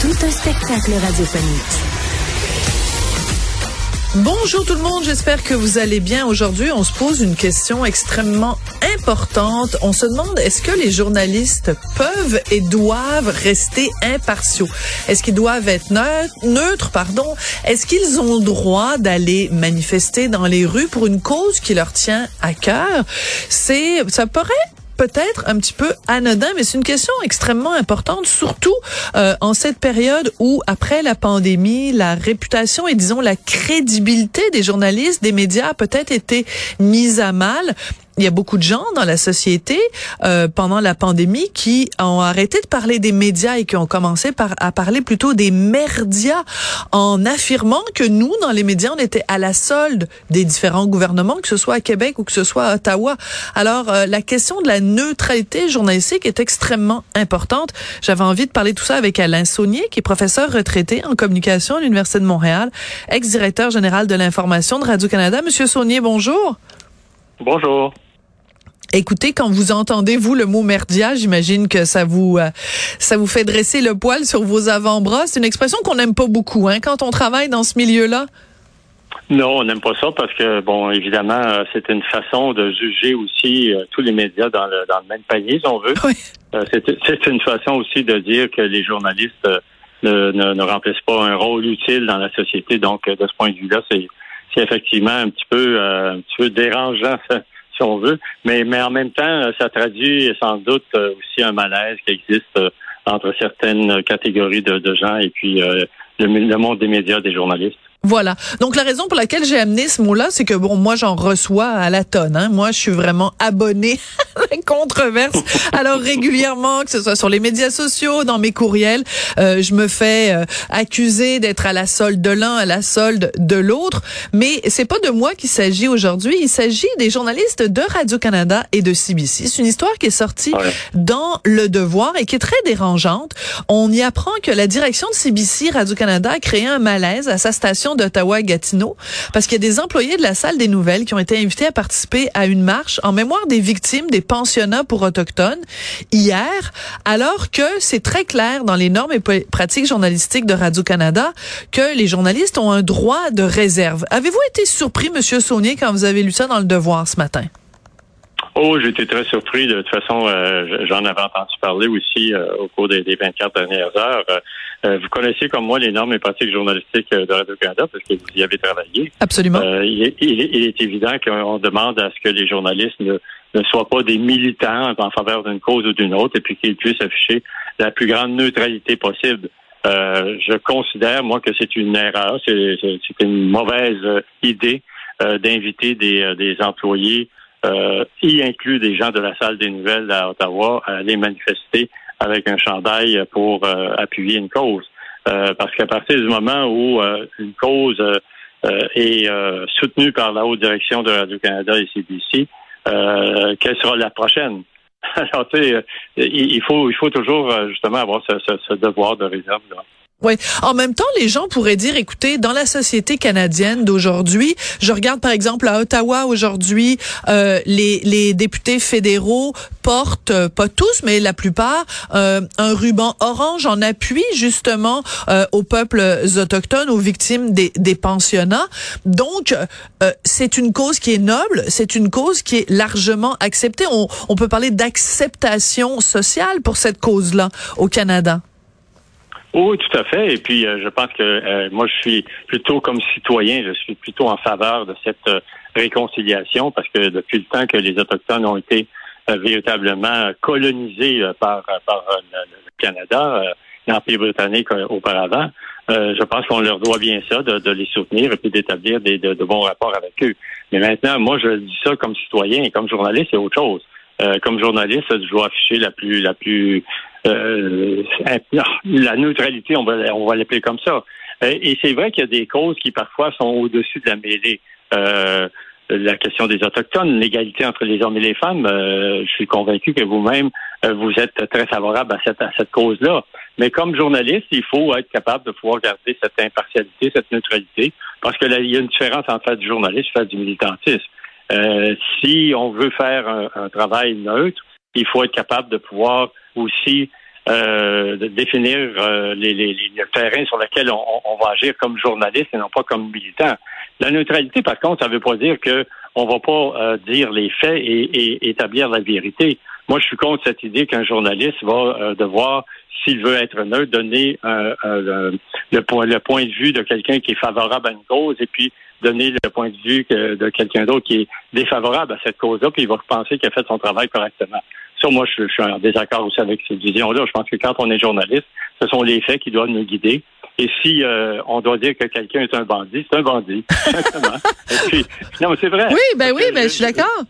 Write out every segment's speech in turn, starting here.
Tout un spectacle radiophonique. Bonjour tout le monde, j'espère que vous allez bien. Aujourd'hui, on se pose une question extrêmement importante. On se demande est-ce que les journalistes peuvent et doivent rester impartiaux? Est-ce qu'ils doivent être neutres, pardon? Est-ce qu'ils ont le droit d'aller manifester dans les rues pour une cause qui leur tient à cœur? C'est ça paraît peut-être un petit peu anodin, mais c'est une question extrêmement importante, surtout euh, en cette période où, après la pandémie, la réputation et disons la crédibilité des journalistes, des médias a peut-être été mise à mal il y a beaucoup de gens dans la société euh, pendant la pandémie qui ont arrêté de parler des médias et qui ont commencé par à parler plutôt des merdias en affirmant que nous dans les médias on était à la solde des différents gouvernements que ce soit à Québec ou que ce soit à Ottawa. Alors euh, la question de la neutralité journalistique est extrêmement importante. J'avais envie de parler de tout ça avec Alain Saunier qui est professeur retraité en communication à l'Université de Montréal, ex-directeur général de l'information de Radio-Canada. Monsieur Saunier, bonjour. Bonjour. Écoutez, quand vous entendez vous le mot merdia, j'imagine que ça vous euh, ça vous fait dresser le poil sur vos avant-bras. C'est une expression qu'on n'aime pas beaucoup, hein, quand on travaille dans ce milieu-là. Non, on n'aime pas ça parce que bon, évidemment, euh, c'est une façon de juger aussi euh, tous les médias dans le dans le même panier, si on veut. Oui. c'est une façon aussi de dire que les journalistes ne, ne, ne, remplissent pas un rôle utile dans la société. Donc, de ce point de vue-là, c'est c'est effectivement un petit peu un petit peu dérangeant. Ça on veut. Mais, mais en même temps, ça traduit sans doute euh, aussi un malaise qui existe euh, entre certaines catégories de, gens et puis euh, le monde des médias, des journalistes. Voilà. Donc la raison pour laquelle j'ai amené ce mot-là, c'est que bon, moi j'en reçois à la tonne. Hein. Moi, je suis vraiment abonné à la controverse. Alors régulièrement, que ce soit sur les médias sociaux, dans mes courriels, euh, je me fais euh, accuser d'être à la solde de l'un, à la solde de l'autre. Mais c'est pas de moi qu'il s'agit aujourd'hui. Il s'agit des journalistes de Radio Canada et de CBC. C'est une histoire qui est sortie dans Le Devoir et qui est très dérangeante. On y apprend que la direction de CBC Radio Canada a créé un malaise à sa station d'Ottawa-Gatineau parce qu'il y a des employés de la salle des nouvelles qui ont été invités à participer à une marche en mémoire des victimes des pensionnats pour autochtones hier, alors que c'est très clair dans les normes et pratiques journalistiques de Radio-Canada que les journalistes ont un droit de réserve. Avez-vous été surpris, Monsieur Saunier, quand vous avez lu ça dans le Devoir ce matin? Oh, j'étais très surpris. De toute façon, euh, j'en avais entendu parler aussi euh, au cours des, des, 24 dernières heures. Euh, vous connaissez comme moi les normes et pratiques journalistiques de Radio-Canada parce que vous y avez travaillé. Absolument. Il est, il, est, évident qu'on demande à ce que les journalistes ne, ne soient pas des militants en faveur d'une cause ou d'une autre et puis qu'ils puissent afficher la plus grande neutralité possible. je considère, moi, que c'est une erreur, c'est une mauvaise idée d'inviter des, des employés euh, y inclut des gens de la salle des nouvelles à Ottawa à aller manifester avec un chandail pour euh, appuyer une cause. Euh, parce qu'à partir du moment où euh, une cause est soutenue par la haute direction de Radio-Canada et CBC, quelle sera la prochaine? Alors, tu sais, il faut, il faut toujours justement avoir ce, ce, ce devoir de réserve. Là. Oui. En même temps, les gens pourraient dire, écoutez, dans la société canadienne d'aujourd'hui, je regarde par exemple à Ottawa aujourd'hui, euh, les, les députés fédéraux portent, euh, pas tous, mais la plupart, euh, un ruban orange en appui justement euh, aux peuples autochtones, aux victimes des, des pensionnats. Donc, euh, c'est une cause qui est noble, c'est une cause qui est largement acceptée. On, on peut parler d'acceptation sociale pour cette cause-là au Canada. Oui, tout à fait. Et puis, euh, je pense que euh, moi, je suis plutôt comme citoyen, je suis plutôt en faveur de cette euh, réconciliation parce que depuis le temps que les Autochtones ont été véritablement colonisés par, par le, Canada, l'Empire britannique auparavant, je pense qu'on leur doit bien ça, de, de les soutenir et puis d'établir des, de, de, bons rapports avec eux. Mais maintenant, moi, je dis ça comme citoyen et comme journaliste, c'est autre chose. comme journaliste, je dois afficher la plus la plus la neutralité, on va, on va l'appeler comme ça. Et c'est vrai qu'il y a des causes qui parfois sont au-dessus de la mêlée. Euh, la question des autochtones, l'égalité entre les hommes et les femmes. Euh, je suis convaincu que vous-même euh, vous êtes très favorable à cette, cause-là. Mais comme journaliste, il faut être capable de pouvoir garder cette impartialité, cette neutralité, parce que là, il y a une différence entre faire du journalisme et faire du militantisme. Euh, si on veut faire un, travail neutre, il faut être capable de pouvoir aussi euh, de définir euh, les, les, les, terrains sur lesquels on, on, va agir comme journaliste et non pas comme militant. La neutralité, par contre, ça ne veut pas dire que on va pas euh, dire les faits et, et, établir la vérité. Moi, je suis contre cette idée qu'un journaliste va euh, devoir, s'il veut être neutre, donner le, point, le point de vue de quelqu'un qui est favorable à une cause et puis donner le point de vue de quelqu'un d'autre qui est défavorable à cette cause-là, puis il va penser qu'il a fait son travail correctement. Ça, moi, je, je suis en désaccord aussi avec cette vision-là. Je pense que quand on est journaliste, ce sont les faits qui doivent nous guider. Et si euh, on doit dire que quelqu'un est un bandit, c'est un bandit. non, c'est vrai. Oui, ben oui, ben je suis d'accord.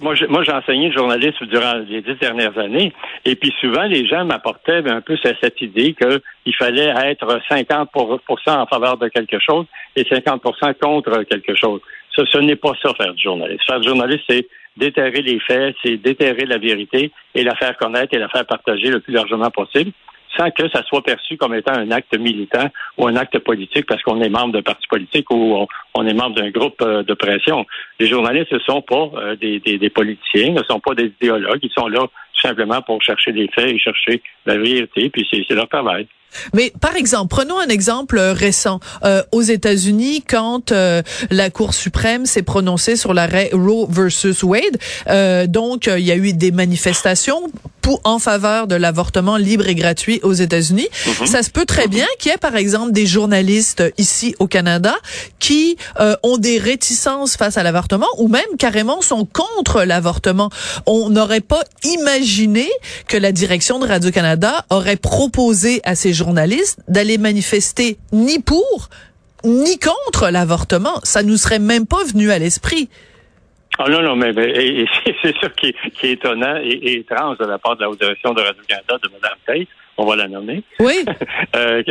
Moi, moi, j'ai enseigné le journalisme durant les dix dernières années, et puis souvent, les gens m'apportaient un peu cette idée qu'il fallait être 50 en faveur de quelque chose et 50% contre quelque chose. Ce, ce n'est pas ça, faire du journalisme. Faire du journalisme, c'est déterrer les faits, c'est déterrer la vérité et la faire connaître et la faire partager le plus largement possible sans que ça soit perçu comme étant un acte militant ou un acte politique parce qu'on est membre d'un parti politique ou on, est membre d'un groupe euh, de pression. Les journalistes ne sont pas euh, des, politiciens, ne sont pas des idéologues, ils sont là tout simplement pour chercher des faits et chercher la vérité, puis c'est leur travail. Mais par exemple, prenons un exemple euh, récent. Euh, aux États-Unis, quand euh, la Cour suprême s'est prononcée sur l'arrêt Roe versus Wade, euh, donc il y a eu des manifestations pour, en faveur de l'avortement libre et gratuit aux États-Unis. Mhm. Ça se peut très bien qu'il y ait, par exemple, des journalistes ici au Canada qui ont des réticences face à l'avortement ou même carrément sont contre l'avortement. On n'aurait pas imaginé que la direction de Radio-Canada aurait proposé à ces journalistes journalistes d'aller manifester ni pour ni contre l'avortement. Ça nous serait même pas venu à l'esprit. Ah non, non, mais, c'est sûr qui est, étonnant et, étrange de la part de la haute direction de Radio-Canada, de Mme Tate, on va la nommer, oui. euh,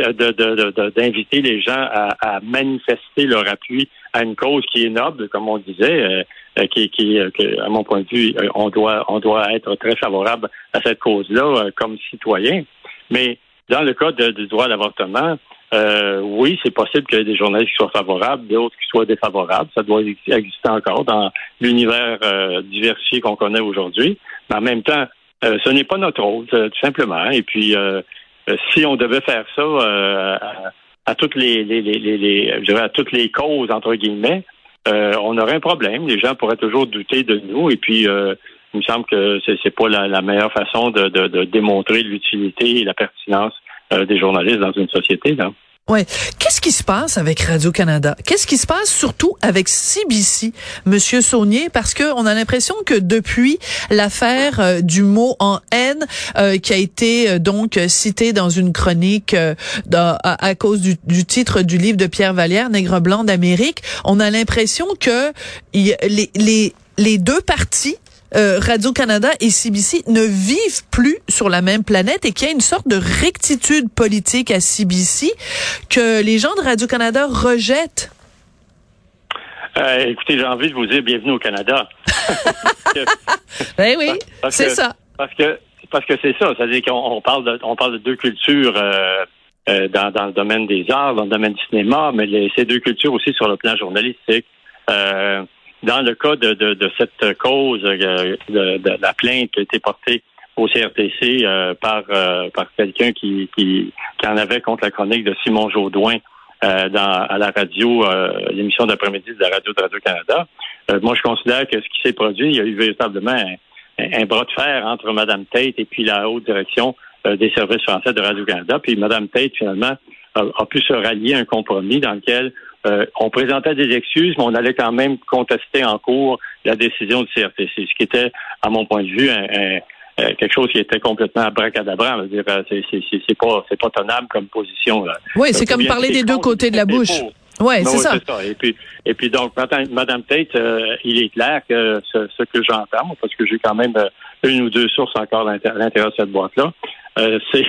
d'inviter les gens à, manifester leur appui à une cause qui est noble, comme on disait, euh, euh, qui, qui à mon point de vue, on doit, on doit être très favorable à cette cause-là comme citoyen. Mais dans le cas du droit à l'avortement, euh, oui, c'est possible qu'il y ait des journalistes qui soient favorables, d'autres qui soient défavorables. Ça doit exister encore dans l'univers euh, diversifié qu'on connaît aujourd'hui. Mais en même temps, euh, ce n'est pas notre rôle, tout simplement. Et puis, si on devait faire ça à, toutes les, les, les, les, je dirais à toutes les causes entre guillemets, on aurait un problème. Les gens pourraient toujours douter de nous. Et puis, il me semble que c'est n'est pas la, meilleure façon de, démontrer l'utilité et la pertinence euh, des journalistes dans une société. Là. Ouais. Qu'est-ce qui se passe avec Radio-Canada? Qu'est-ce qui se passe surtout avec CBC, Monsieur Saunier? Parce que on a l'impression que depuis l'affaire euh, du mot en haine, euh, qui a été donc cité dans une chronique à, cause du, du, titre du livre de Pierre Vallière, Nègre blanc d'Amérique, on a l'impression que les, les, les deux parties euh, Radio-Canada et CBC ne vivent plus sur la même planète et qu'il y a une sorte de rectitude politique à CBC que les gens de Radio-Canada rejettent? Euh, écoutez, j'ai envie de vous dire bienvenue au Canada. ben oui, c'est ça. Parce que parce que c'est ça, c'est-à-dire qu'on parle de on parle de deux cultures euh, dans, dans le domaine des arts, dans le domaine du cinéma, mais ces deux cultures aussi sur le plan journalistique. Euh, dans le cas de, de, de cette cause euh, de, de, la plainte qui a été portée au CRTC euh, par, euh, par quelqu'un qui, qui, qui, en avait contre la chronique de Simon Jaudoin dans, à la radio, l'émission d'après-midi de la radio de Radio-Canada. moi, je considère que ce qui s'est produit, il y a eu véritablement un, bras de fer entre Mme Tate et puis la haute direction des services français de Radio-Canada. Puis Mme Tate, finalement, a, a, pu se rallier à un compromis dans lequel euh, on présentait des excuses, mais on allait quand même contester en cours la décision du CRTC, ce qui était, à mon point de vue, un, quelque chose qui était complètement abracadabra. euh, c'est pas pas tenable comme position. Oui, c'est comme parler des deux côtés de la bouche. Oui, c'est ça. Et puis, et puis donc, Madame Tate, euh, il est clair que ce, que j'entends, parce que j'ai quand même une ou deux sources encore à l'intérieur de cette boîte-là, c'est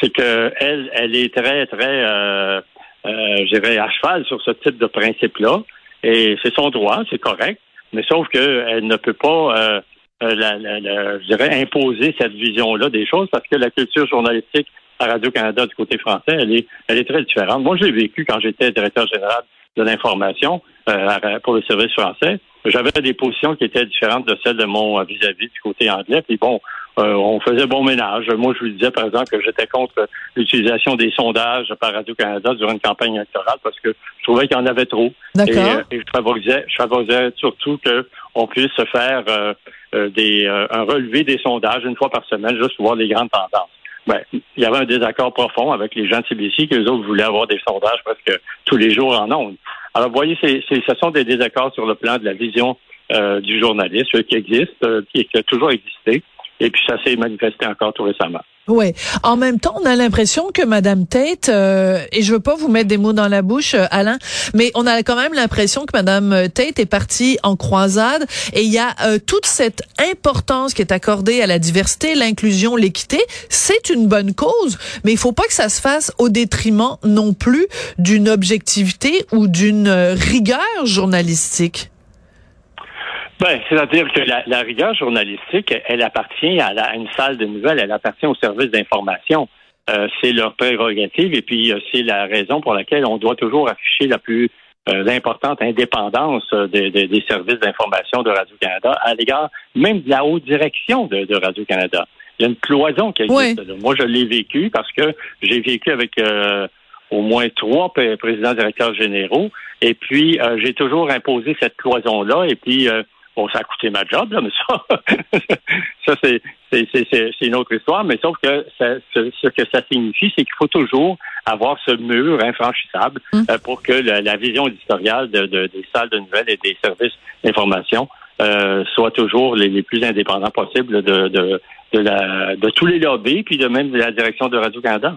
c'est que elle, elle est très, très, euh, je dirais, à cheval sur ce type de principe-là. Et c'est son droit, c'est correct. Mais sauf qu'elle ne peut pas, la, je dirais, imposer cette vision-là des choses parce que la culture journalistique à Radio-Canada du côté français, elle est, elle est très différente. Moi, j'ai vécu quand j'étais directeur général de l'information euh, pour le service français. J'avais des positions qui étaient différentes de celles de mon vis-à-vis du côté anglais. Puis bon, euh, on faisait bon ménage. Moi, je lui disais, par exemple, que j'étais contre l'utilisation des sondages par Radio-Canada durant une campagne électorale parce que je trouvais qu'il y en avait trop. Et, euh, et, je favorisais, je favorisais surtout qu'on puisse faire des, un relevé des sondages une fois par semaine, juste pour voir les grandes tendances ben, il y avait un désaccord profond avec les gens de CBC que les autres voulaient avoir des sondages presque tous les jours en ondes. Alors, vous voyez, c'est, ce sont des désaccords sur le plan de la vision euh, du journaliste qui existe, euh, qui a toujours existé. Et puis ça s'est manifesté encore tout récemment. Oui. En même temps, on a l'impression que Madame Tate, euh, et je veux pas vous mettre des mots dans la bouche, euh, Alain, mais on a quand même l'impression que Madame Tate est partie en croisade et il y a euh, toute cette importance qui est accordée à la diversité, l'inclusion, l'équité. C'est une bonne cause, mais il faut pas que ça se fasse au détriment non plus d'une objectivité ou d'une rigueur journalistique. Ben, c'est-à-dire que la, la, rigueur journalistique, elle appartient à, la, une salle de nouvelles, elle appartient au service d'information. Euh, c'est leur prérogative et puis euh, c'est la raison pour laquelle on doit toujours afficher la plus euh, l'importante indépendance des, des, services d'information de Radio-Canada à l'égard même de la haute direction de, de Radio-Canada. Il y a une cloison qui existe. Moi, je l'ai vécu parce que j'ai vécu avec au moins trois présidents directeurs généraux et puis j'ai toujours imposé cette cloison-là et puis Bon, ça a coûté ma job, là, mais ça, ça c'est, une autre histoire. Mais sauf que ce, que ça signifie, c'est qu'il faut toujours avoir ce mur infranchissable hum. euh, pour que la, vision éditoriale de, des salles de nouvelles et des services d'information euh, soit toujours les, plus indépendants possibles de, de, de, la, de tous les lobbies, puis de même de la direction de Radio-Canada.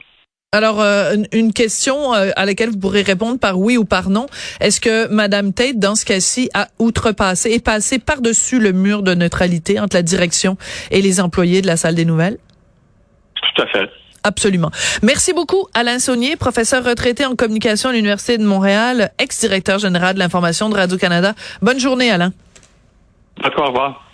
Alors, euh, une question euh, à laquelle vous pourrez répondre par oui ou par non. Est-ce que Madame Tate, dans ce cas-ci, a outrepassé et passé par-dessus le mur de neutralité entre la direction et les employés de la salle des nouvelles? Tout à fait. Absolument. Merci beaucoup, Alain Saunier, professeur retraité en communication à l'Université de Montréal, ex-directeur général de l'information de Radio-Canada. Bonne journée, Alain. D'accord, au revoir.